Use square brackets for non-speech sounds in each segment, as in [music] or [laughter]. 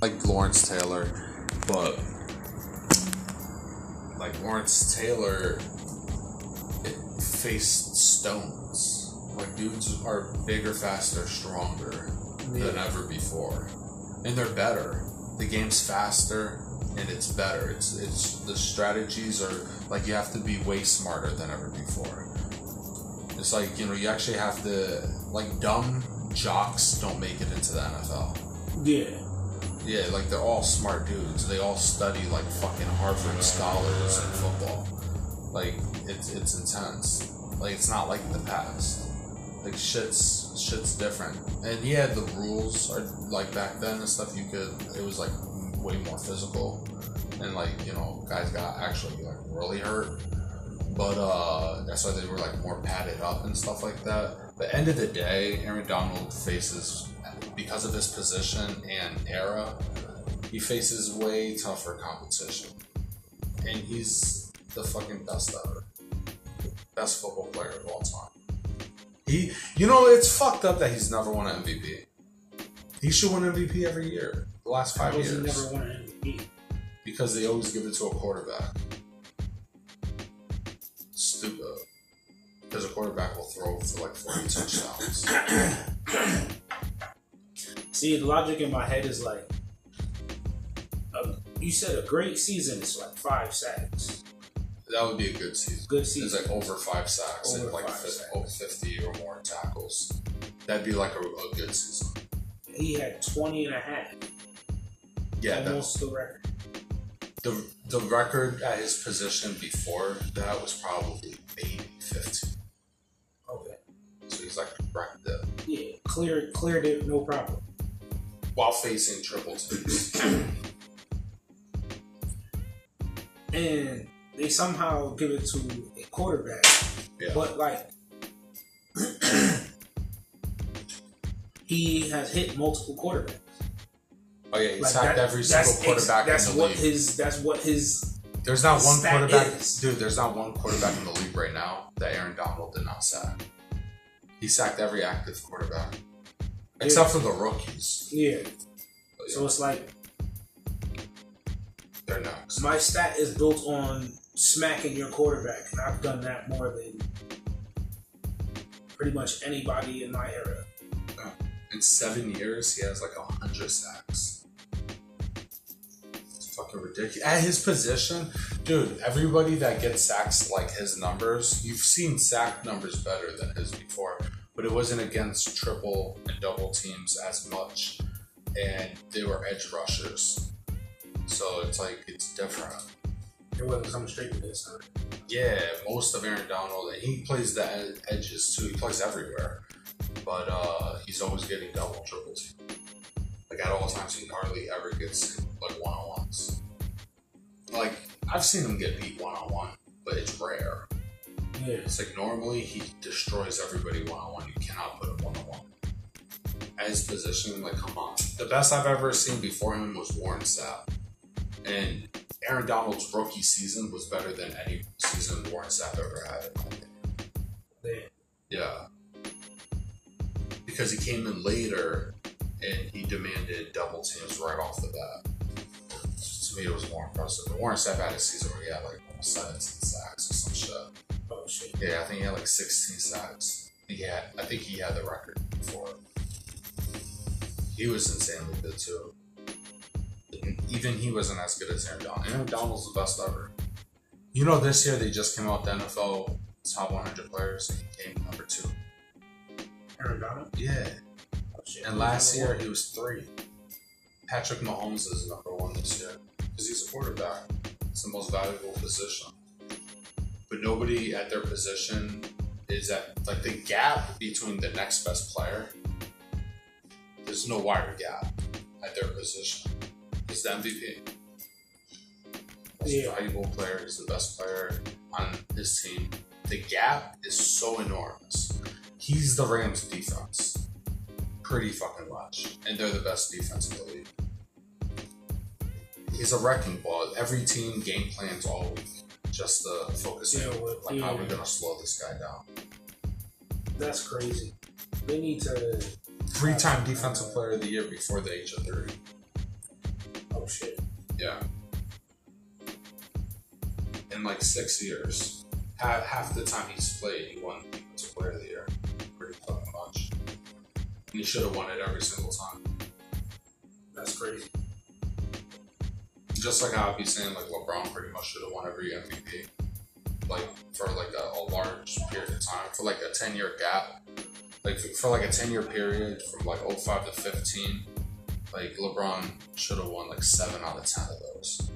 like Lawrence Taylor, but like Lawrence Taylor it faced stones. Like dudes are bigger, faster, stronger than ever before, and they're better. The game's faster and it's better. It's it's the strategies are like you have to be way smarter than ever before. It's like you know you actually have to like dumb jocks don't make it into the NFL. Yeah. Yeah, like they're all smart dudes. They all study like fucking Harvard scholars in football. Like it's it's intense. Like it's not like the past. Like shit's shit's different. And yeah, the rules are like back then and stuff. You could it was like way more physical, and like you know guys got actually like really hurt. But uh, that's why they were like more padded up and stuff like that. But end of the day, Aaron Donald faces because of his position and era, he faces way tougher competition. And he's the fucking best ever. Best football player of all time. He, you know, it's fucked up that he's never won an MVP. He should win MVP every year. The last five How was years. he never won an MVP? Because they always give it to a quarterback. Stupid. Because a quarterback will throw for like 40 touchdowns. [clears throat] See, the logic in my head is like, a, you said a great season is like five sacks. That would be a good season. Good It's season. like over five sacks and like sacks. over 50 or more tackles. That'd be like a, a good season. He had 20 and a half. Yeah, that, almost the record. the, the record at his position before that was probably maybe 15. Okay. So he's like right there. Yeah, clear, cleared it, no problem. While facing triple teams. And they somehow give it to a quarterback, Yeah. but like, [clears throat] he has hit multiple quarterbacks. Oh yeah, he Like sacked that- every single ex- quarterback That's in the what league. his. That's what his. There's not one quarterback, is. dude. There's not one quarterback in the league right now that Aaron Donald did not sack. He sacked every active quarterback, except for the rookies. Yeah. Oh, but, So it's like they're next. my stat is built on smacking your quarterback, and I've done that more than pretty much anybody in my era. In seven years, he has like a hundred sacks. It's fucking ridiculous. At his position, dude, everybody that gets sacks like his numbers, you've seen sack numbers better than his before, but it wasn't against triple and double teams as much, and they were edge rushers. So it's like it's different. It wasn't coming straight to this. Huh? Yeah, most of Aaron Donald, he plays the ed- edges too. He plays everywhere, but uh, he's always getting double, triple team. Like at all times, he hardly ever gets like one on ones. Like I've seen him get beat one on one, but it's rare. Yeah. It's like normally he destroys everybody one on one. You cannot put him one on one. At his position, like come on. The best I've ever seen before him was Warren Sapp, and Aaron Donald's rookie season was better than any season Warren Sapp ever had. in my opinion. Damn. Yeah, because he came in later and he demanded double teams right off the bat. To me, it was more impressive. But Warren Sapp had a season where he had like almost 17 sacks or some shit. Oh shit. Yeah, I think he had like 16 sacks. Had, I think he had the record before. He was insanely good too. And even he wasn't as good as Aaron Donald. Aaron Donald's the best ever. You know, this year they just came out the NFL top 100 players, and he came number two. Aaron Donald. Yeah, Oh and last year he was three. Patrick Mahomes is number one this year because he's a quarterback. It's the most valuable position. But nobody at their position is at like the gap between the next best player. There's no wider gap at their position. He's the MVP. Most Yeah. valuable player. He's the best player on his team. The gap is so enormous. He's the Rams' defense pretty fucking much, and they're the best defense in the league. He's a wrecking ball. Every team game plans all week just to focus Yeah, like how we're gonna slow this guy down. That's crazy. They need to. Three-time defensive player of the year before the age of thirty. Oh, shit. Yeah. In like six years, half, half the time he's played, he won Defensive Player of the Year. Pretty fucking much. And he should have won it every single time. That's crazy. Just like how I'd be saying, like LeBron pretty much should have won every MVP. Like for like a, a large period of time, for like a ten year gap, like for like a ten year period from like 05 to fifteen, like LeBron should have won like seven out of ten of those.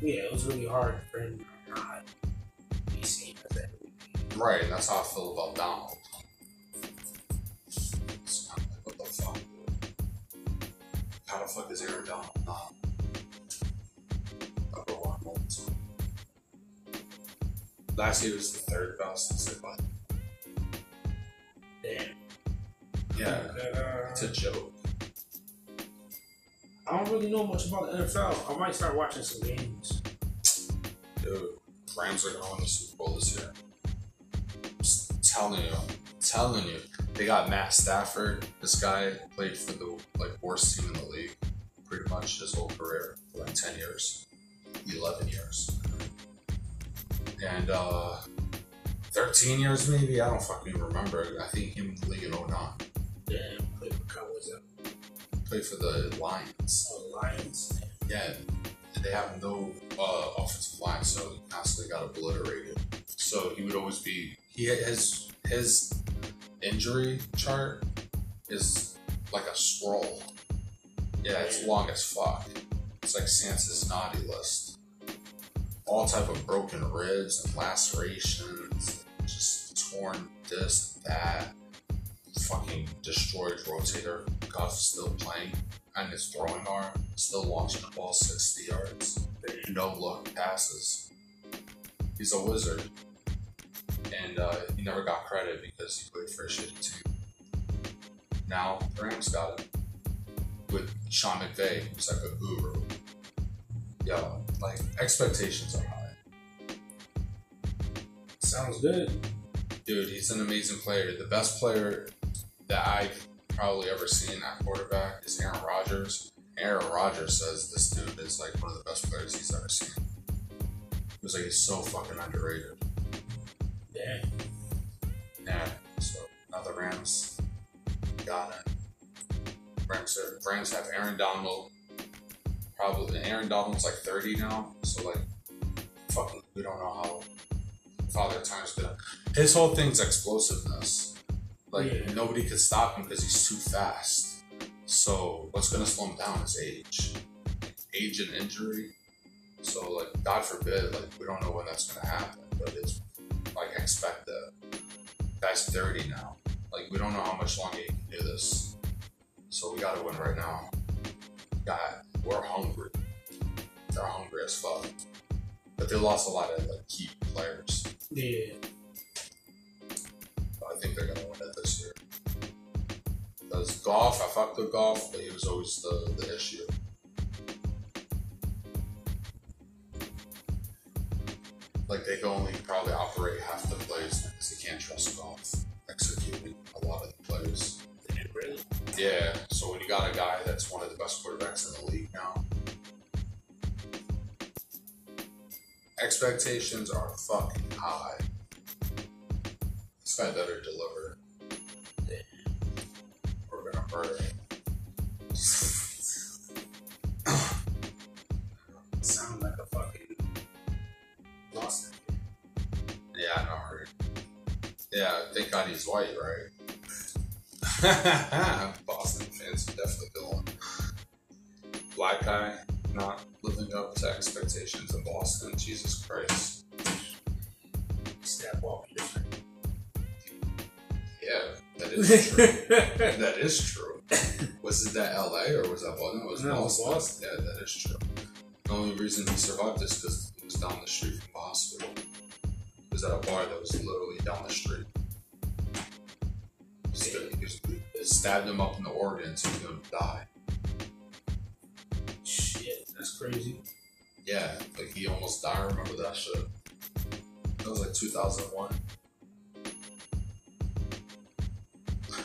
Yeah, it was really hard for him to not be seen as that. Right, and that's how I feel about Donald. It's kind of like, what the fuck? How the fuck is Aaron Donald not number one all? Last year was the third. It's like, what? Damn. Yeah, uh, it's a joke. I don't really know much about the NFL. I might start watching some games. Dude, Rams are gonna win the Super Bowl this year. Just telling you, telling you. They got Matt Stafford. This guy played for the like worst team in the league, pretty much his whole career for like ten years, eleven years, and uh, thirteen years maybe. I don't fucking remember. I think he came in the league in 09. Damn, play for Cowboys. Played for the Lions. Oh, Lions. Yeah, they have no uh, offensive line, so he constantly got obliterated. So he would always be he his his injury chart is like a scroll. Yeah, it's long as fuck. It's like Santa's naughty list. All type of broken ribs and lacerations, just torn this that. Fucking destroyed rotator cuff still playing and his throwing arm, still launching the ball 60 yards. No look passes. He's a wizard. And uh, he never got credit because he played for a shitty team. Now, the Rams got him. With Sean McVay, who's like a guru. Yo, like, expectations are high. Sounds good. Dude, he's an amazing player. The best player that I've probably ever seen at quarterback is Aaron Rodgers. Aaron Rodgers says this dude is like one of the best players he's ever seen. He was like he's so fucking underrated. Yeah. Yeah. So now the Rams got it. Rams have, Rams have Aaron Donald. Probably Aaron Donald's like 30 now. So like fucking we don't know how Father Time's gonna his whole thing's explosiveness. Like Yeah. nobody could stop him because he's too fast. So what's gonna slow him down is age. Age and injury. So like God forbid, like we don't know when that's gonna happen, but it's like expect that. Guy's 30 now. Like we don't know how much longer he can do this. So we gotta win right now. God, we're hungry. They're hungry as fuck. But they lost a lot of like key players. Yeah. But I think they're gonna win it this year. Because Goff, I fucked with Goff, but it was always the, the issue. Like they can only probably operate half the plays because they can't trust Goff executing a lot of the plays. Damn, really? Yeah, so when you got a guy that's one of the best quarterbacks in the league now, expectations are fucking high. This guy better deliver. We're gonna him. [coughs] Sound like a fucking Boston. Yeah, I know. Right? Yeah, thank God he's white, right? [laughs] Boston fans are definitely feeling. Black guy not living up to expectations in Boston. Jesus Christ. Step walking different. Yeah, that is true. [laughs] that is true. Was it that LA or was that Boston? No, it was No, Boston. Boston. Yeah, that is true. The only reason he survived is because he was down the street from the hospital. He was at a bar that was literally down the street. Stabbed him up in the organs and he was gonna die. Shit, that's crazy. Yeah, like he almost died. I remember that shit. That was like 2001.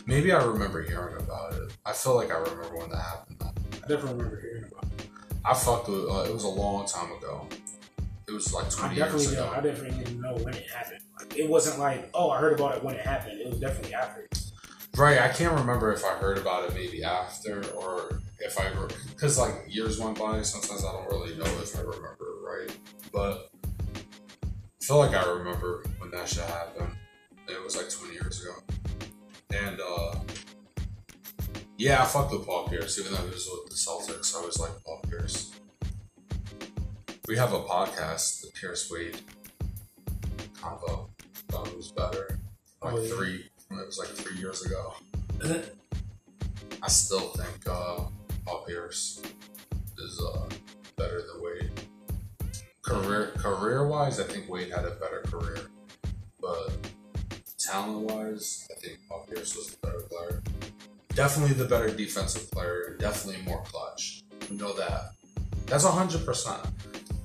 Maybe I remember hearing about it. I feel like I remember when that happened. I definitely remember hearing about it. I fucked with. Uh, it was a long time ago. It was like I twenty definitely years didn't. ago. I definitely didn't know when it happened. Like, it wasn't like, oh, I heard about it when it happened. It was definitely after. Right, I can't remember if I heard about it maybe after or if I because like years went by. Sometimes I don't really know if I remember right, but I feel like I remember when that shit happened. It was like twenty years ago, and uh yeah, I fucked with Paul Pierce even though he was with the Celtics. I was like Paul Pierce. We have a podcast, the Pierce Wade combo. Thought it was better. Like Oh, yeah. three, it was like three years ago. I still think uh, Paul Pierce is uh, better than Wade. Career career wise, I think Wade had a better career, but talent wise, I think Paul Pierce was the better player. Definitely the better defensive player. Definitely more clutch. We know that. That's hundred percent.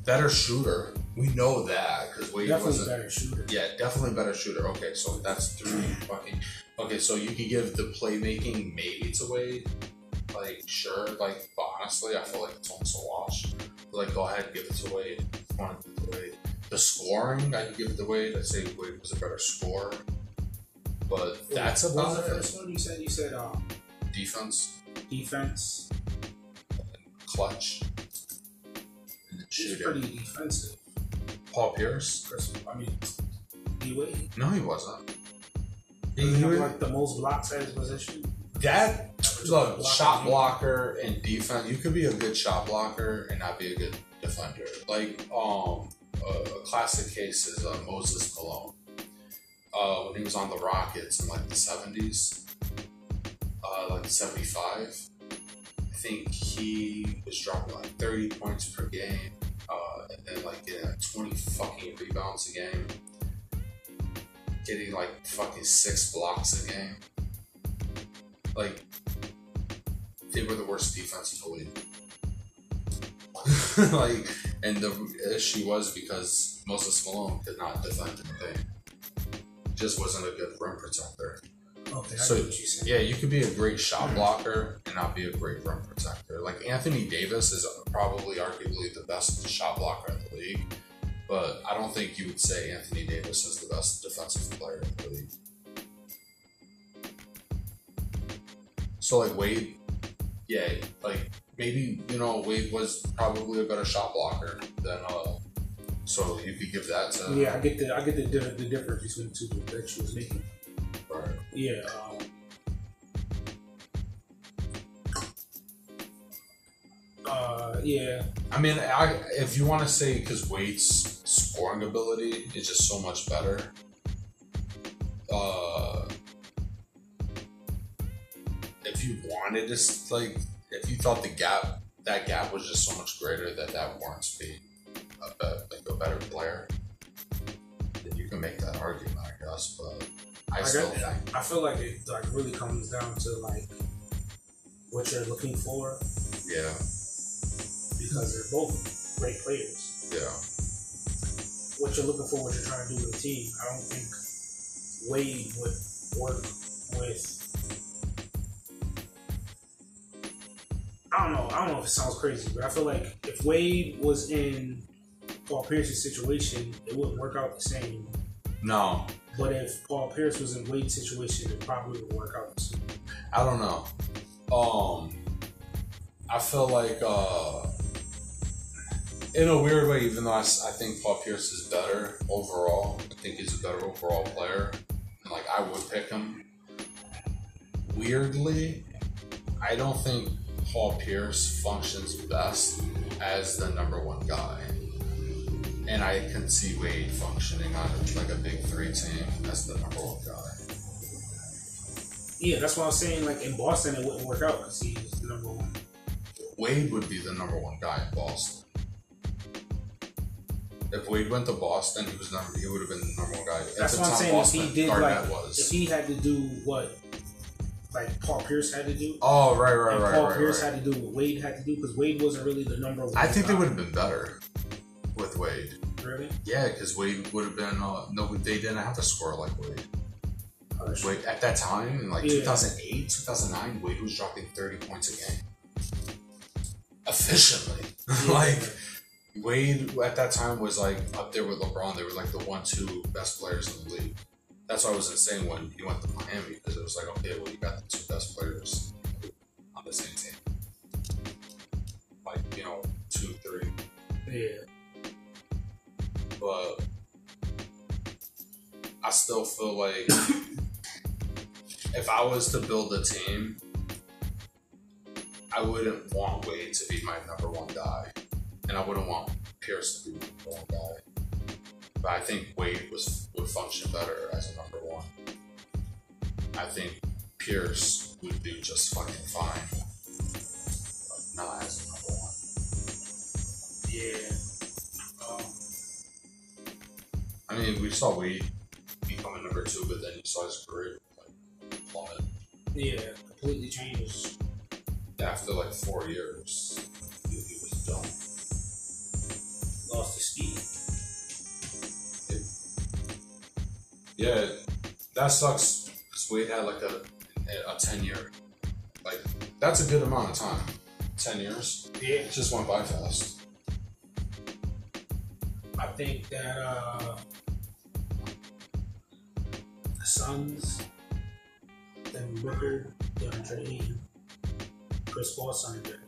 Better shooter. We know that Wade Definitely wasn't. better shooter. Yeah, definitely better shooter. Okay, so that's three fucking. Okay, so you could give the playmaking maybe to Wade. Like, sure, like, but honestly, I feel like it's almost a wash. Like, go ahead, give it to Wade. If want to give it to Wade. The scoring, I could give it to Wade. I'd say Wade was a better scorer. But that's What was about the first one you said? You said um, Defense, defense. clutch, and then He's shooting. pretty defensive. Paul Pierce? Chris, I mean, D Wade. No, he wasn't. He, He was- like the most blocks at his position. that Look, shot blocker and defense. You could be a good shot blocker and not be a good defender. Like, um, a, a classic case is uh, Moses Malone. Uh, when he was on the Rockets in like the seventies, uh, like seventy five. I think he was dropping like thirty points per game, uh, and then like getting like twenty fucking rebounds a game, getting like fucking six blocks a game. Like they were the worst defense in the league. [laughs] like, and the issue was because Moses Malone could not defend anything. Just wasn't a good rim protector. Okay, So get what you said. yeah, you could be a great shot blocker and not be a great rim protector. Like Anthony Davis is probably arguably the best shot blocker in the league, but I don't think you would say Anthony Davis is the best defensive player in the league. So like Wade, yeah, like maybe you know Wade was probably a better shot blocker than uh. So you could give that to Yeah, I get the I get the, the difference between the two that she was making. Yeah. Um, uh, yeah. I mean, I, if you want to say because Wade's scoring ability is just so much better, uh, if you wanted to like, if you thought the gap that gap was just so much greater that that warrants being a like a better player, then you can make that argument, I guess. But I I, still got, think, I feel like it like really comes down to like what you're looking for yeah, because they're both great players. yeah, What you're looking for, what you're trying to do with a team. I don't think Wade would work with. I don't know. I don't know if it sounds crazy, but I feel like if Wade was in Paul Pierce's situation, it wouldn't work out the same. no, But if Paul Pierce was in Wade's situation, it probably would work out. I don't know. Um, I feel like, uh, in a weird way, even though I think Paul Pierce is better overall, I think he's a better overall player. Like, I would pick him. Weirdly, I don't think Paul Pierce functions best as the number one guy. And I can see Wade functioning on like a big three team as the number one guy. Yeah, that's why I was saying like in Boston it wouldn't work out because he's the number one. Wade would be the number one guy in Boston. If Wade went to Boston, he was number. He would have been the number one guy. At That's the what I'm saying. Boston, if he did Garnett like, was. if he had to do what, like Paul Pierce had to do, oh right, right, and right, Paul right, Pierce right. had to do what Wade had to do because Wade wasn't really the number one. I think they would have been better with Wade. really. Yeah, because Wade would have been. Uh, no, they didn't have to score like Wade. Wade at that time in like Yeah. 2008, 2009, Wade was dropping 30 points a game. efficiently. [laughs] like Wade at that time was like up there with LeBron. They were like the one, two best players in the league. That's why I was insane when he went to Miami because it was like, okay, well, you got the two best players on the same team. Like, you know, two, three. Yeah. But I still feel like [coughs] if I was to build a team, I wouldn't want Wade to be my number one guy. And I wouldn't want Pierce to be my number one guy. But I think Wade was would function better as a number one. I think Pierce would do just fucking fine. But not as a number one. Yeah. I mean, we saw Wade becoming number two, but then you saw his career like plummet yeah. Completely changed. after like four years. He, he was done. Lost his speed. Yeah, that sucks. Because Wade had like a a ten year, like that's a good amount of time. Ten years. Yeah. It just went by fast. I think that uh Suns, then Booker, DeAndre Ayton, Chris Paul signed it.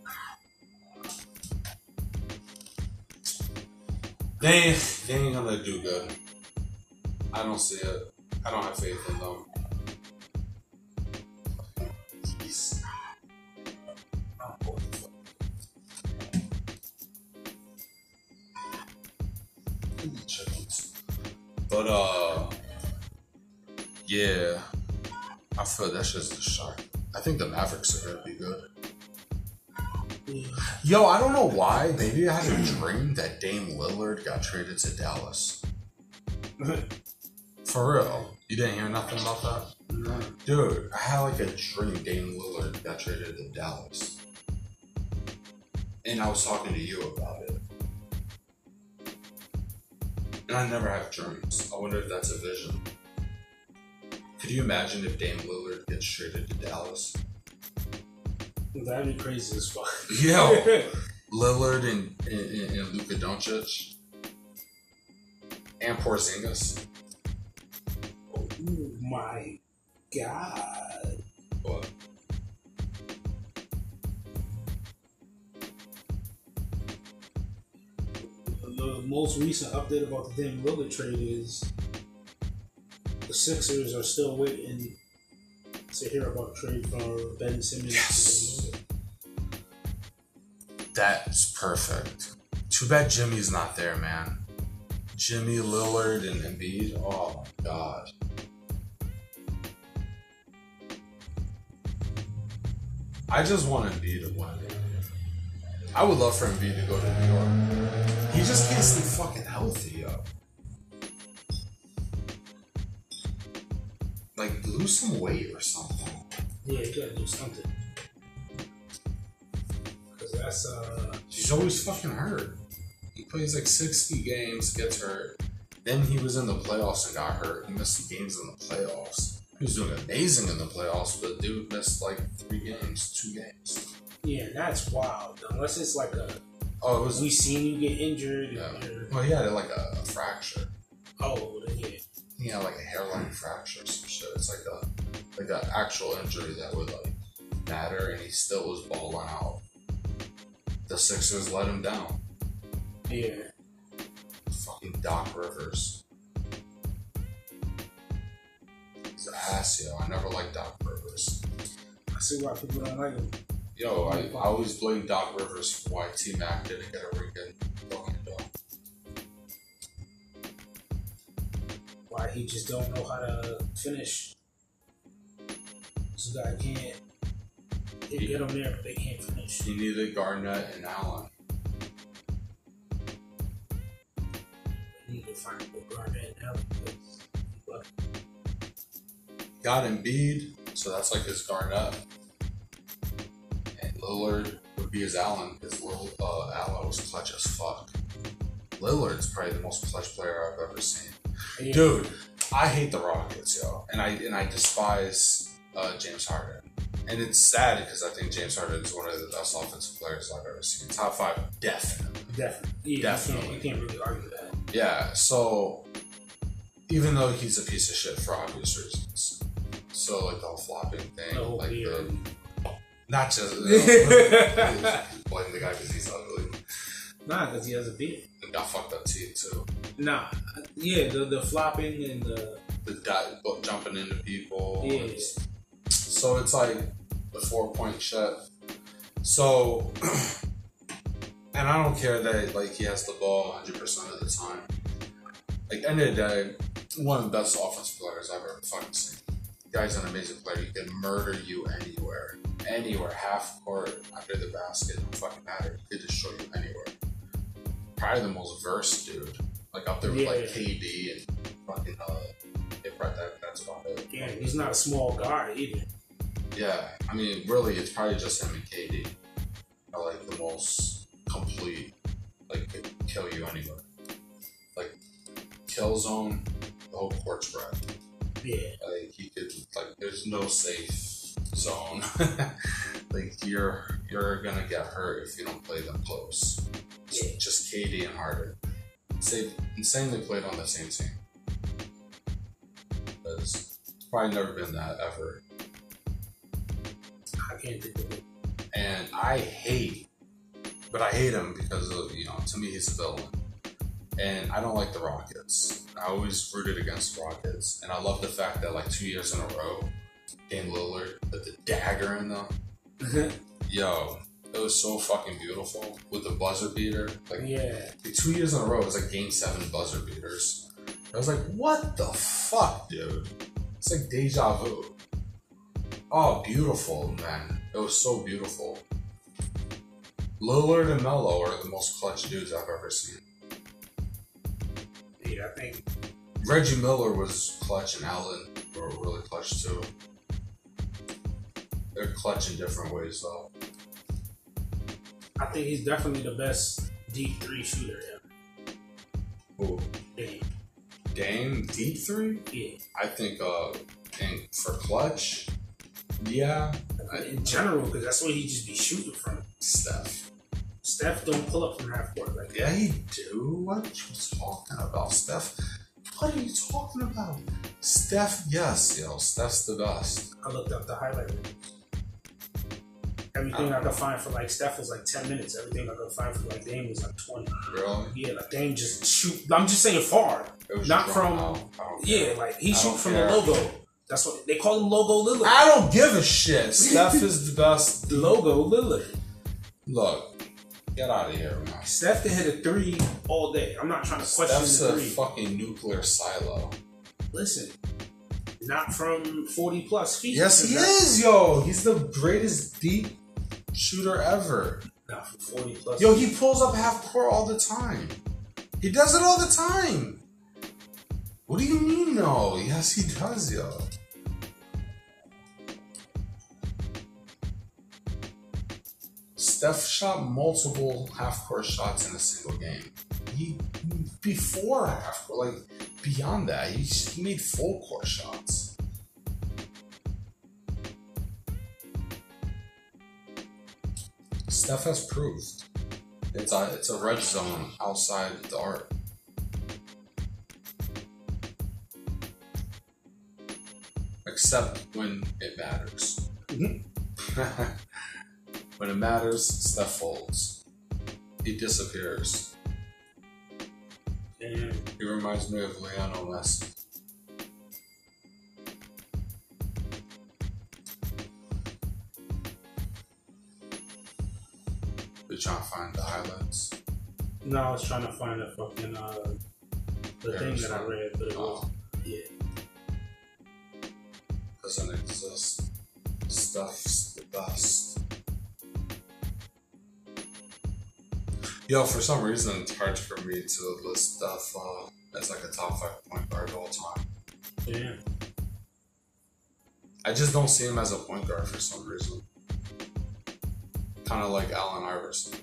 They they ain't gonna do good. I don't see it. I don't have faith in them. Think the Mavericks are gonna be good. Yo, I don't know why. Maybe I had a dream that Dame Lillard got traded to Dallas. [laughs] For real. You didn't hear nothing about that? No. Dude, I had like a dream Dame Lillard got traded to Dallas. And I was talking to you about it. And I never have dreams. I wonder if that's a vision. Could you imagine if Dame Lillard gets traded to Dallas? That'd be crazy as fuck. [laughs] Yeah. [laughs] Lillard and, and, and Luka Doncic and Porzingis. oh my god. What? The most recent update about the Dame Lillard trade is Sixers are still waiting to hear about trade for Ben Simmons. Yes. to Dame Lillard. That's perfect. Too bad Jimmy's not there, man. Jimmy Lillard and Embiid. Oh my god. I just want Embiid to win. I would love for Embiid to go to New York. He just can't stay fucking healthy, yo. Lose some weight or something. Yeah, you gotta do something. Cause that's uh He's always fucking hurt. He plays like 60 games, gets hurt. Then he was in the playoffs and got hurt. He missed games in the playoffs. He was doing amazing in the playoffs, but dude missed like three games, two games. yeah, that's wild. Unless it's like a Oh, it was. we seen you get injured. Yeah. Well, he had like a, a fracture. Oh, yeah. He had like a hairline fracture, some shit. It's like a like an actual injury that would like matter, and he still was balling out. The Sixers let him down. Yeah. Fucking Doc Rivers. He's an ass, yo. I never liked Doc Rivers. I see why people don't like him. Yo, I, I always blame Doc Rivers for why T Mac didn't get a ring in just don't know how to finish. This guy can't they get them there, but they can't finish. He needed Garnett and Allen. They need to find the Garnett and Allen. lucky. Got Embiid, so that's like his Garnett. And Lillard would be his Allen, because Lil, uh, Allen was clutch as fuck. Lillard's probably the most clutch player I've ever seen. Yeah. Dude, I hate the Rockets, yo, and I and I despise uh, James Harden. And it's sad because I think James Harden is one of the best offensive players I've ever seen. Top five, definitely. Definitely. Yeah, Definitely. You can't, you can't really argue that. Yeah, so even though he's a piece of shit for obvious reasons. So like the whole flopping thing, The like beard. the not just you know, blame the guy because. Nah, because he has a beard. And got fucked up teeth too. Nah. Yeah, the, the flopping and the. The di- bu- jumping into people. Yeah. So it's like the four point shot. So, [clears throat] and I don't care that like he has the ball 100 percent of the time. Like end of the day, one of the best offensive players I've ever fucking seen. The guy's an amazing player. He can murder you anywhere, anywhere, half court, under the basket, fucking matter. He could destroy you anywhere. Probably the most versed dude, like up there with like Yeah. KD and fucking uh, yeah, right, that, that's about it. Yeah, he's not a small guy either. Yeah, I mean, really, it's probably just him and KD are like the most complete, like could kill you anywhere. Like kill zone, the whole court spread. Yeah. Like he could, like, there's no safe zone. [laughs] like you're you're gonna get hurt if you don't play them close. Yeah. Just KD and Harden. Say insanely played on the same team. There's probably never been that ever. I can't think of it. and I hate, but I hate him because of you know to me he's a villain, and I don't like the Rockets. I always rooted against the Rockets, and I love the fact that like two years in a row, Dame Lillard put the dagger in them. [laughs] Yo, it was so fucking beautiful with the buzzer beater. Like yeah. like, two years in a row, it was like game seven buzzer beaters. I was like, what the fuck, dude? It's like deja vu. Oh, beautiful, man. It was so beautiful. Lillard and Melo are the most clutch dudes I've ever seen. Yeah, I think. Reggie Miller was clutch and Allen were really clutch too. They're clutch in different ways though. I think he's definitely the best deep three shooter ever. Ooh. Dame. Dame, deep three? Yeah. I think uh and for clutch, yeah, In general, because that's what he just be shooting from. Steph. Steph don't pull up from half court like. Yeah, he do. What are you talking about, Steph? What are you talking about? Steph, yes, yo, Steph's the best. I looked up the highlight reels. Everything I could uh-huh. find for like Steph was like ten minutes. Everything I could find for like Dame was like twenty. Really? Yeah, like Dame just shoot. I'm just saying far. Not from- drawn out. I don't Yeah, like he shoot from care. the logo. That's what they call him, Logo Lillard. I don't give a shit. [laughs] Steph is the best. Logo Lillard. Look, get out of here, man. Steph can hit a three all day. I'm not trying to question Steph's the a three. fucking nuclear silo. Listen, not from 40 plus feet. Yes, he is, yo. He's the greatest deep shooter ever. Not from 40 plus. Yo, he pulls up half court all the time. He does it all the time. What do you mean, no? Yes, he does, yo. Steph shot multiple half court shots in a single game. He before half court, like beyond that, he, he made full court shots. Steph has proved it's a it's a red zone outside the art. Except when it matters. Mhm. [laughs] when it matters, Steph folds. He disappears. And He reminds me of Lionel Messi. We trying to find the highlights. no, I was trying to find the fucking uh, the Yeah, thing that I read, but it was Oh, yeah. doesn't exist. Steph's the best. Yo, for some reason, it's hard for me to list Steph uh, as like a top five point guard of all time. Yeah. I just don't see him as a point guard for some reason. Kind of like Allen Iverson.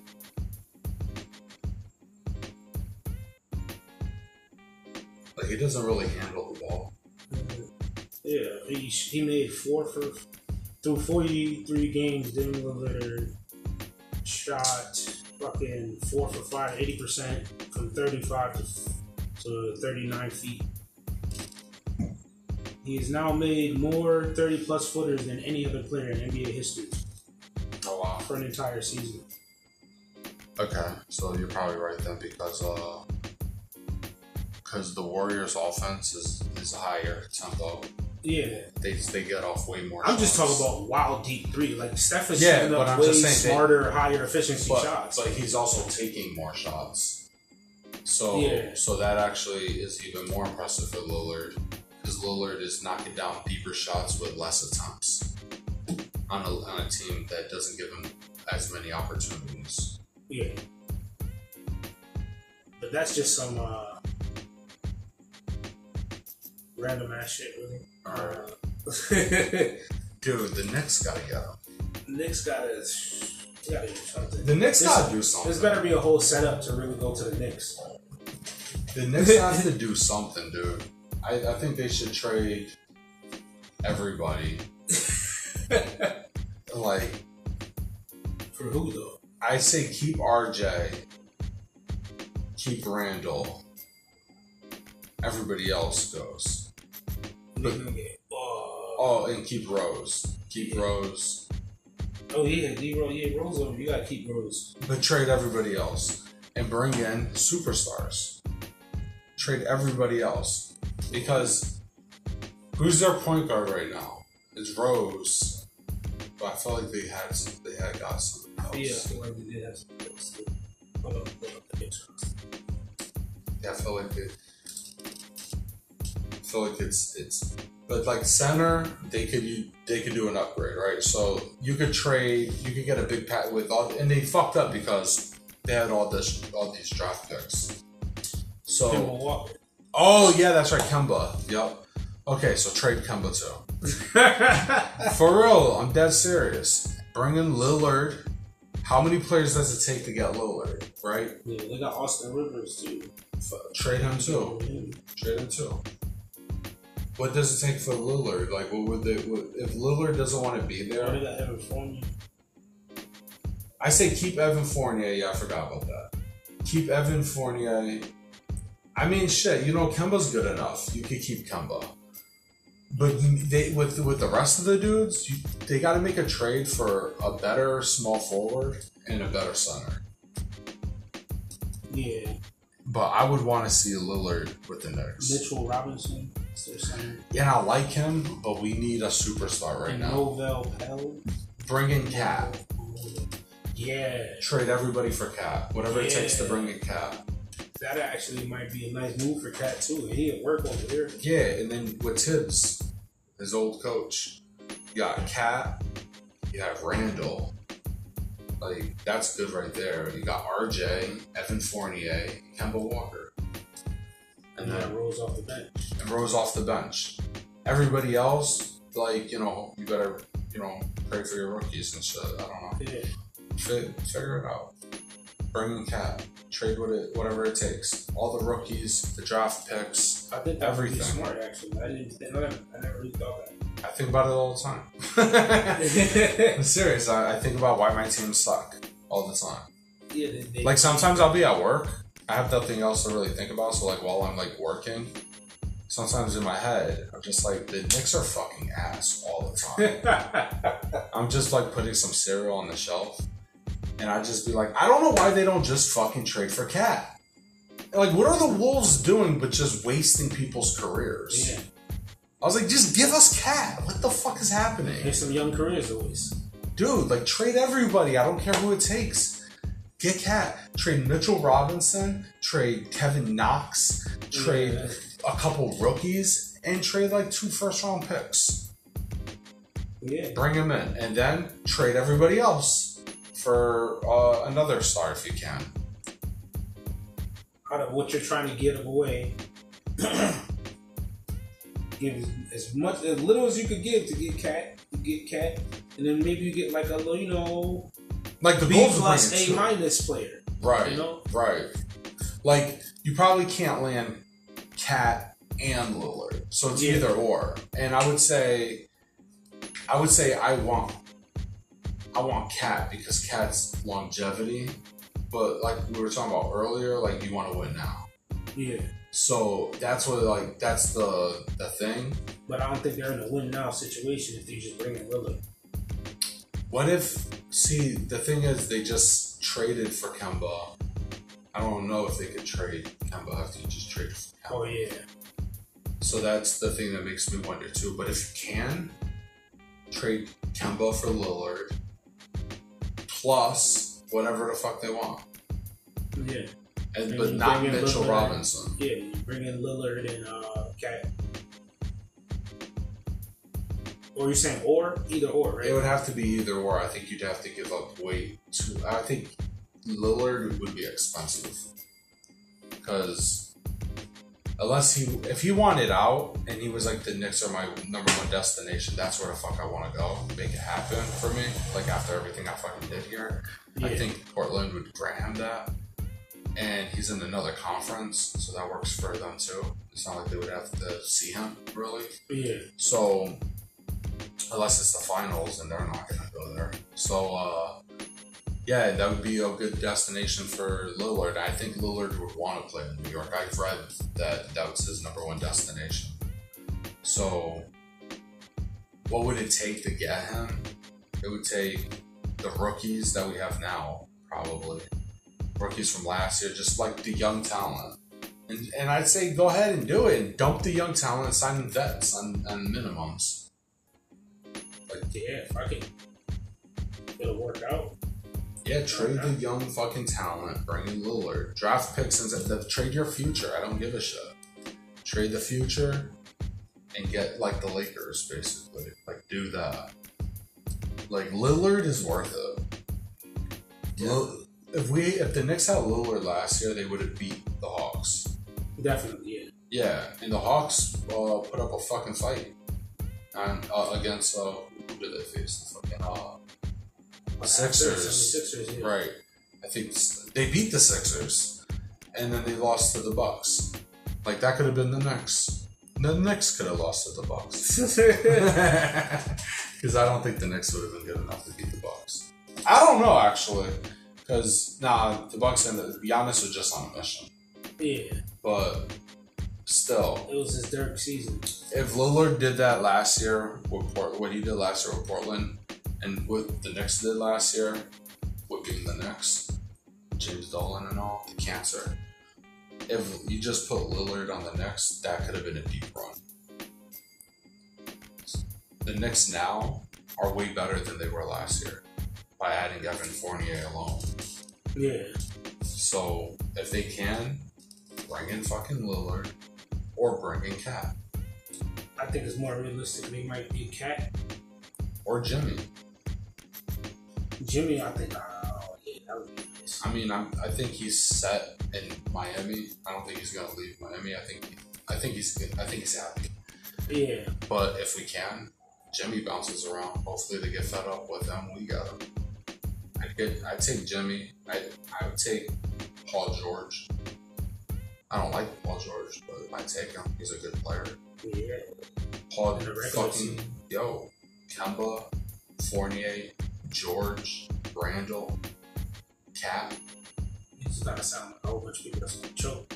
Like he doesn't really handle the ball. Mm-hmm. Yeah, he, he made four for through 43 games, Damian Lillard shot fucking four for five, 80% from 35 to, to 39 feet. He has now made more 30 plus footers than any other player in NBA history. For an entire season. Okay, so you're probably right then because uh, because the Warriors' offense is is higher tempo. Yeah. They they get off way more. I'm just talking about wild deep three. Like Steph is Yeah, shooting but up I'm way just saying they- smarter, higher efficiency but, shots. but he's also taking more shots. So Yeah. so that actually is even more impressive for Lillard because Lillard is knocking down deeper shots with less attempts on a, on a team that doesn't give him as many opportunities. Yeah. But that's just some uh, random ass shit, really. Uh, [laughs] Dude, the Knicks gotta him. Knicks gotta, gotta do something. The Knicks gotta do something. There's better be a whole setup to really go to the Knicks. The Knicks [laughs] have to do something, dude. I, I think they should trade everybody. [laughs] like, For who though? I say keep RJ, keep Randall. Everybody else goes. They Oh, uh, Oh, and keep Rose. Keep Rose. oh yeah, D Rose, yeah, Rose. over. You gotta keep Rose. But trade everybody else. And bring in superstars. Trade everybody else. Because who's their point guard right now? It's Rose. But I feel like they had they had got some else. Yeah, I feel like they did have some picks. too. Hold up, hold up the Knicks roster. Yeah, I feel like it. I feel like it's it's, but like center, they could you they could do an upgrade, right? So you could trade, you could get a big pack with all, and they fucked up because they had all this all these draft picks. So oh yeah, that's right, Kemba. Yep. Okay, so trade Kemba too. [laughs] For real, I'm dead serious. Bring in Lillard. How many players does it take to get Lillard, right? yeah, they got Austin Rivers too. F- Trade him too. Trade him too. What does it take for Lillard? Like, what would they? What, if Lillard doesn't want to be they there, got Evan Fournier. I say keep Evan Fournier. Yeah, I forgot about that. Keep Evan Fournier. I mean, shit. You know, Kemba's good enough. You could keep Kemba. But they with with the rest of the dudes, you, they got to make a trade for a better small forward and a better center. Yeah, But I would want to see Lillard with the Knicks. Mitchell Robinson. is their center. And I like him, but we need a superstar right and now. Novell Pell. Bring in Cat. Yeah, Trade everybody for Cat. Whatever it takes to bring in Cat. That actually might be a nice move for Cat too. He'd work over there. Yeah, and then with Thibs, his old coach, you got Cat, you have Randall. Like, that's good right there. You got RJ, Evan Fournier, Kemba Walker. And then rolls off the bench. and Rose off the bench. Everybody else, like, you know, you better, you know, pray for your rookies and shit. I don't know. Yeah, Fi- figure it out. Bring in Cat. Trade what it, whatever it takes. All the rookies, the draft picks. I think that would be Everything. smart. Actually, I didn't. I never, I never really thought that. I think about it all the time. [laughs] I'm serious. I, I think about why my teams suck all the time. yeah, they, they, Like sometimes I'll be at work. I have nothing else to really think about. So like while I'm like working, sometimes in my head I'm just like the Knicks are fucking ass all the time. [laughs] I'm just like putting some cereal on the shelf, and I just be like, I don't know why they don't just fucking trade for Cat. Like, what are the Wolves doing but just wasting people's careers? yeah, I was like, just give us Cat. What the fuck is happening? there's some young careers always. Dude, like trade everybody. I don't care who it takes. Get Cat. Trade Mitchell Robinson. Trade Kevin Knox. Trade Yeah. a couple rookies, and trade like two first round picks. Yeah, Bring them in, and then trade everybody else for uh, another star if you can. out of what you're trying to give away, [clears throat] give as, much, as little as you could give to get cat, get cat, and then maybe you get like a little, you know, Like the B Bulls plus A minus player. Right. you know? Right. Like you probably can't land Cat and Lillard, so it's Yeah. either or. And I would say I would say I want I want cat because cat's longevity, but like we were talking about earlier, like you want to win now. Yeah. So that's what like that's the the thing. But I don't think they're in a win now situation if they just bring in Lillard. What if see the thing is they just traded for Kemba. I don't know if they could trade Kemba after you just traded for Kemba. Oh yeah. So that's the thing that makes me wonder too. But if you can trade Kemba for Lillard plus whatever the fuck they want, Yeah. and, And but not Mitchell Lillard. Robinson. Yeah. You bring in Lillard and uh Cat. Or you're saying or either or, right? It would have to be either or. I think you'd have to give up way too. I think Lillard would be expensive because unless he, if he wanted out and he was like the Knicks are my number one destination, that's where the fuck I want to go. Make it happen for me. Like after everything I fucking did here, I think Portland would grant him that. And he's in another conference, so that works for them too. It's not like they would have to see him really. Yeah. So, unless it's the finals, and they're not gonna go there. So, uh, yeah, that would be a good destination for Lillard. I think Lillard would want to play in New York. I've read that that was his number one destination. So, what would it take to get him? It would take the rookies that we have now, probably rookies from last year, just like the young talent. And, and I'd say go ahead and do it and dump the young talent and sign the vets on, on minimums. Like, Yeah, if I can it'll work out. Yeah, trade the young fucking talent, bring in Lillard, draft picks, and the, trade your future. I don't give a shit. Trade the future and get like the Lakers, basically. Like do that. Like Lillard is worth it. Lil- if we if the Knicks had Lillard last year, they would have beat the Hawks. Definitely, yeah. Yeah, and the Hawks uh, put up a fucking fight and uh, against uh, who did they face? The fucking uh, the Sixers. Sixers, yeah. Right. I think they beat the Sixers, and then they lost to the Bucks. Like that could have been the Knicks. The Knicks could have lost to the Bucks. [laughs] Because I don't think the Knicks would have been good enough to beat the Bucks. I don't know actually, because nah, the Bucks and the Giannis was just on a mission. yeah. But still, It was his Dirk season. if Lillard did that last year, with Port, what he did last year with Portland, and what the Knicks did last year, with being the Knicks, James Dolan and all, the cancer. If you just put Lillard on the Knicks, that could have been a deep run. The Knicks now are way better than they were last year by adding Evan Fournier alone. Yeah. So if they can, bring in fucking Lillard or bring in Cat I think it's more realistic. They might be Cat. or Jimmy. Jimmy, I think, oh, yeah, that would be nice. I mean, I'm, I think he's set in Miami. I don't think he's gonna leave Miami. I think I think he's good. I think he's happy. Yeah. But if we can, Jimmy bounces around. Hopefully they get fed up with him. We got him. I'd get. I'd take Jimmy. I I would take Paul George. I don't like Paul George, but I'd take him. He's a good player. Yeah. Paul In the regular fucking yo, Kemba, Fournier, George, Randle, Cap. You just gotta sound like a whole bunch of people that's gonna choke.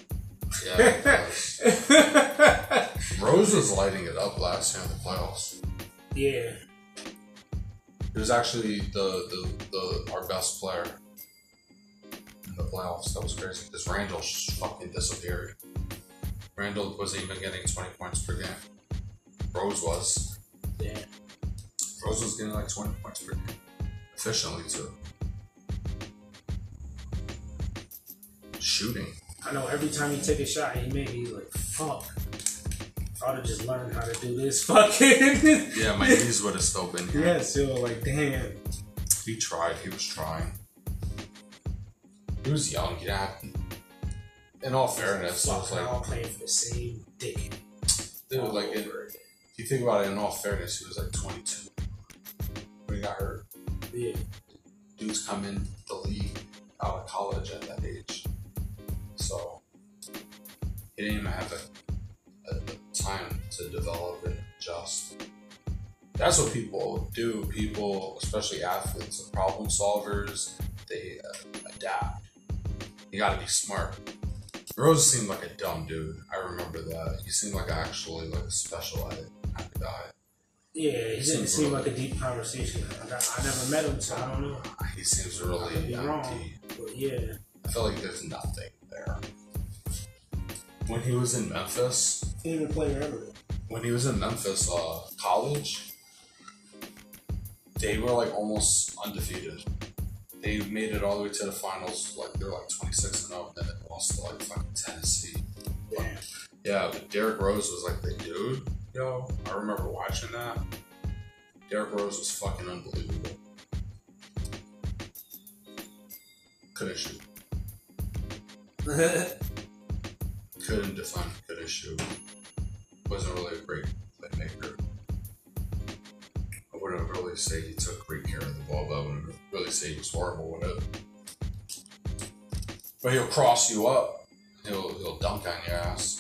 Yeah, it. [laughs] Rose was lighting it up last year in the playoffs. yeah. He was actually the, the, the our best player in the playoffs. That was crazy because Randle fucking disappeared. Randle wasn't even getting 20 points per game. Rose was. Yeah. Rose was getting like 20 points per game. Efficiently, too. Shooting. I know every time he take a shot he made, he's like, fuck. I'd have just learn how to do this [laughs] fucking. Yeah, my knees would have still been here. yeah, so like, damn. He tried. He was trying. He was young. He didn't. In all fairness, I was Fuck, like, all playing for the same dick. dude, like, it, if you think about it, in all fairness, he was like 22 when he got hurt. Dudes come in the league out of college at that age, so he didn't even have the, the time to develop and adjust. That's what people do. People, especially athletes, are problem solvers. They uh, adapt. You got to be smart. Rose seemed like a dumb dude. I remember that. He seemed like actually like a special ed of guy. Yeah, it didn't Seems seem really- like a deep conversation. I, I never met him, so I don't know. He seems I really be wrong, empty. but yeah. I feel like there's nothing there. When he was in Memphis, He didn't play when he was in Memphis, uh, college, they were like almost undefeated. They made it all the way to the finals. Like they're like 26 and 0, and then they lost to like fucking Tennessee. Damn. Yeah, but Derrick Rose was like the dude. Yo, I remember watching that. Derrick Rose was fucking unbelievable. Couldn't shoot. [laughs] Couldn't defend. Couldn't shoot. Wasn't really a great playmaker. I wouldn't really say he took great care of the ball, but I wouldn't really say he was horrible with it. But he'll cross you up. He'll he'll dunk on your ass.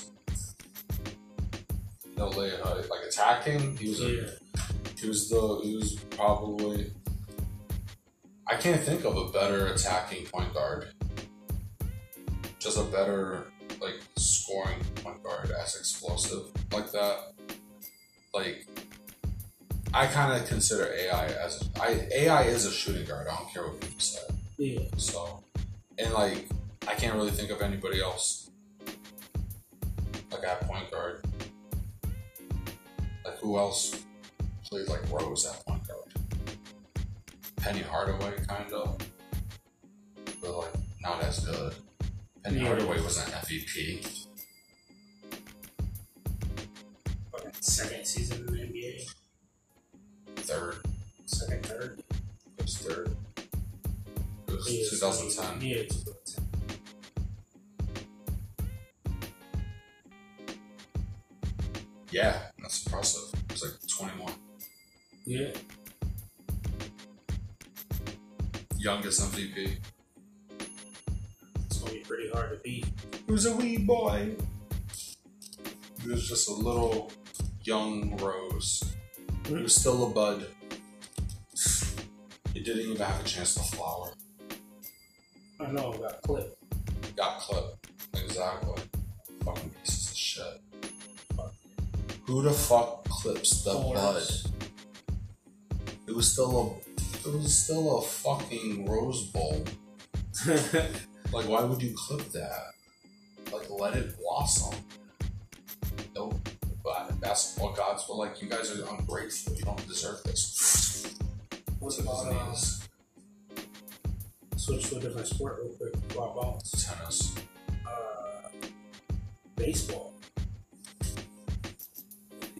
It high. like attacking. He was a yeah. he was the he was probably I can't think of a better attacking point guard. Just a better like scoring point guard as explosive like that. Like I kind of consider AI as a, I AI is a shooting guard. I don't care what people say. Yeah. So and like I can't really think of anybody else like at point guard. Like who else played like Rose at point guard? Penny Hardaway kind of, but like not as good. Penny Yeah. Hardaway was an MVP. Second season in the NBA. Third, Second, third. it was third. It was Yeah, 2010. Yeah, 2010. Yeah, Youngest MVP. It's gonna be pretty hard to beat. He was a wee boy. He was just a little young rose. He was still a bud. He didn't even have a chance to flower. I know, got clipped. Got clipped. Exactly. Fucking pieces of shit. Who the fuck clips the bud? It was still a. It was still a fucking rose bulb. [laughs] Like, why would you clip that? Like, let it blossom. Nope. But basketball gods were like, you guys are ungrateful. You don't deserve this. What's his about uh, switch to a different sport real quick? Balls. Tennis. Uh, baseball.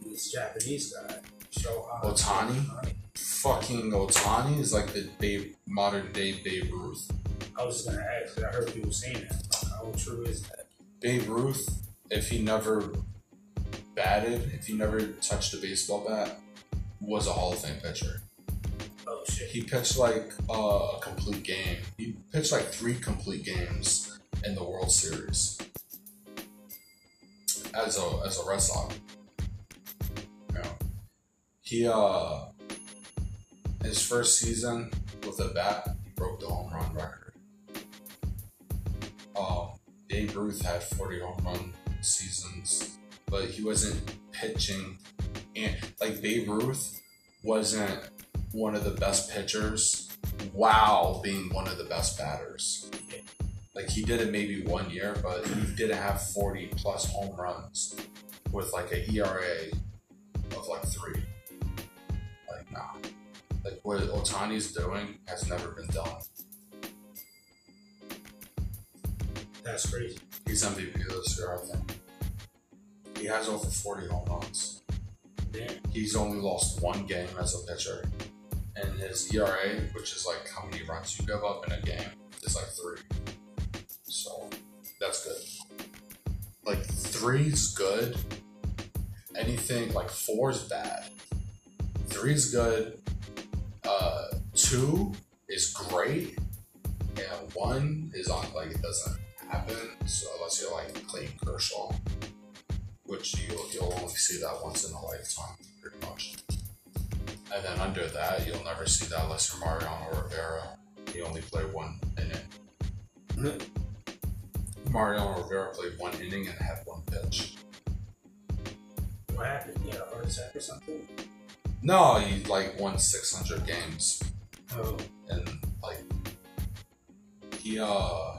This Japanese guy, Shohei Ohtani? Fucking Ohtani is like the Babe, modern day Babe Ruth. I was just gonna ask, I heard people saying that. How true is that? Babe Ruth, if he never batted, if he never touched a baseball bat, was a Hall of Fame pitcher. Oh shit. He pitched like uh, a complete game. He pitched like three complete games in the World Series as a as a Red Sox. Know, he uh his first season with a bat, he broke the home run record. Um, Babe Ruth had forty home run seasons, but he wasn't pitching, and like Babe Ruth wasn't one of the best pitchers while being one of the best batters. Like he did it maybe one year, but he didn't have 40 plus home runs with like an ERA of like three. Like nah. Like what Ohtani's doing has never been done. That's crazy. He's MVP this year, I think. He has over 40 home runs. Damn. He's only lost one game as a pitcher. And his ERA, which is like how many runs you give up in a game, is like three. So that's good. Like three's good. Anything like four's bad. Three's good. Two is great. And one is on like it doesn't happen. So unless you're like Clayton Kershaw, which you'll you'll only see that once in a lifetime, pretty much. And then under that, you'll never see that unless you're Mariano Rivera. He only played one inning. [laughs] Mariano Rivera played one inning and had one pitch. What happened? He had a heart attack or something? No, he like won 600 games. Oh. and like he uh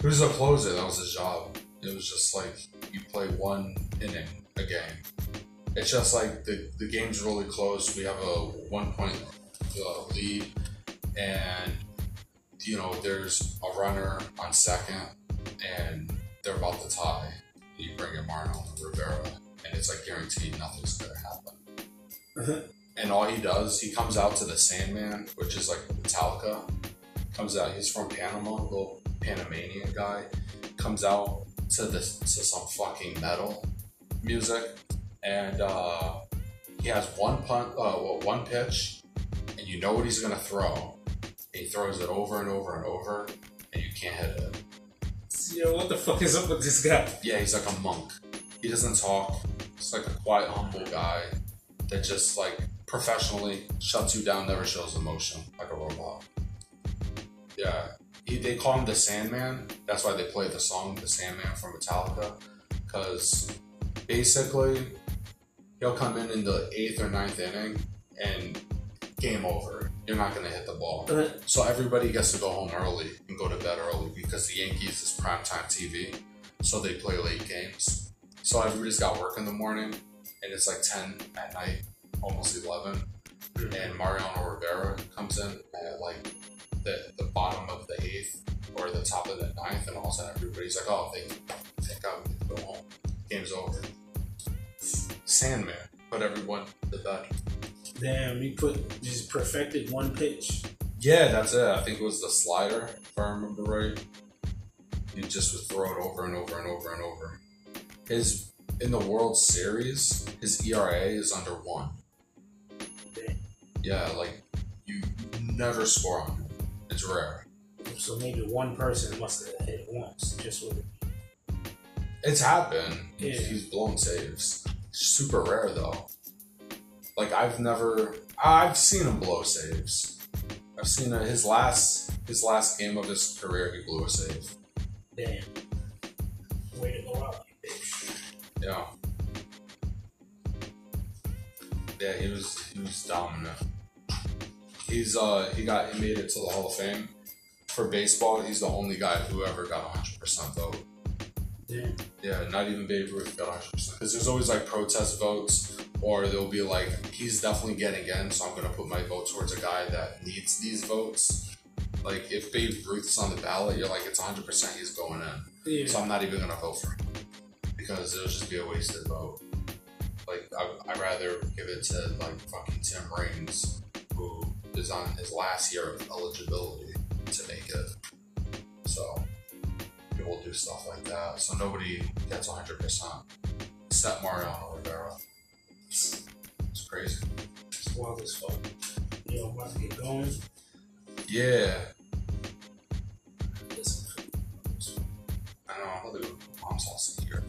he was a closer that was his job. It was just like you play one inning a game. It's just like the the game's really close. We have a one point uh, lead. And you know there's a runner on second and they're about to tie. You bring in Mariano Rivera and it's like guaranteed nothing's gonna happen and all he does, he comes out to the Sandman, which is like Metallica. Comes out, he's from Panama, little Panamanian guy. Comes out to this to some fucking metal music, and uh, he has one punt, uh, well, one pitch, and you know what he's gonna throw. And he throws it over and over and over, and you can't hit it. Yo, what the fuck is up with this guy? Yeah, he's like a monk. He doesn't talk. He's like a quiet, humble guy that just like professionally shuts you down, never shows emotion, like a robot. Yeah, he, they call him the Sandman. That's why they play the song "The Sandman" from Metallica, because basically he'll come in in the eighth or ninth inning and game over. You're not gonna hit the ball. Uh, So everybody gets to go home early and go to bed early because the Yankees is primetime TV. So they play late games. So everybody's got work in the morning and it's like 10 at night, almost 11. And Mariano Rivera comes in at like the, the bottom of the eighth or the top of the ninth, and all of a sudden everybody's like, oh, thank God we get to go home. Game's over. Sandman put everyone to bed. Damn, he put just perfected one pitch. Yeah, that's it. I think it was the slider, if I remember right. He just would throw it over and over and over and over. His in the World Series, his ERA is under one. Yeah, like you never score on him. It's rare. So maybe one person must have hit it once, just with it. It's happened. He's- Yeah. He's blown saves. Super rare though. Like I've never, I've seen him blow saves. I've seen it, his last his last game of his career. He blew a save. damn. Way to go out, you bitch. Yeah. Yeah, he was he was dominant. He's uh he got he made it to the Hall of Fame. For baseball, he's the only guy who ever got a hundred percent vote. Damn. Yeah, not even Babe Ruth got 100%. Because there's always like protest votes, or they'll be like, he's definitely getting in, so I'm going to put my vote towards a guy that needs these votes. Like, if Babe Ruth's on the ballot, you're like, it's 100% he's going in. Yeah. So I'm not even going to vote for him. Because it'll just be a wasted vote. Like, I, I'd rather give it to, like, fucking Tim Raines, is on his last year of eligibility to make it. So, people do stuff like that. So nobody gets 100%. Except Mariano Rivera. It's crazy. It's wild as fuck. Yo, I'm about to get going. Yeah. I know. I'm going to go mom's house here.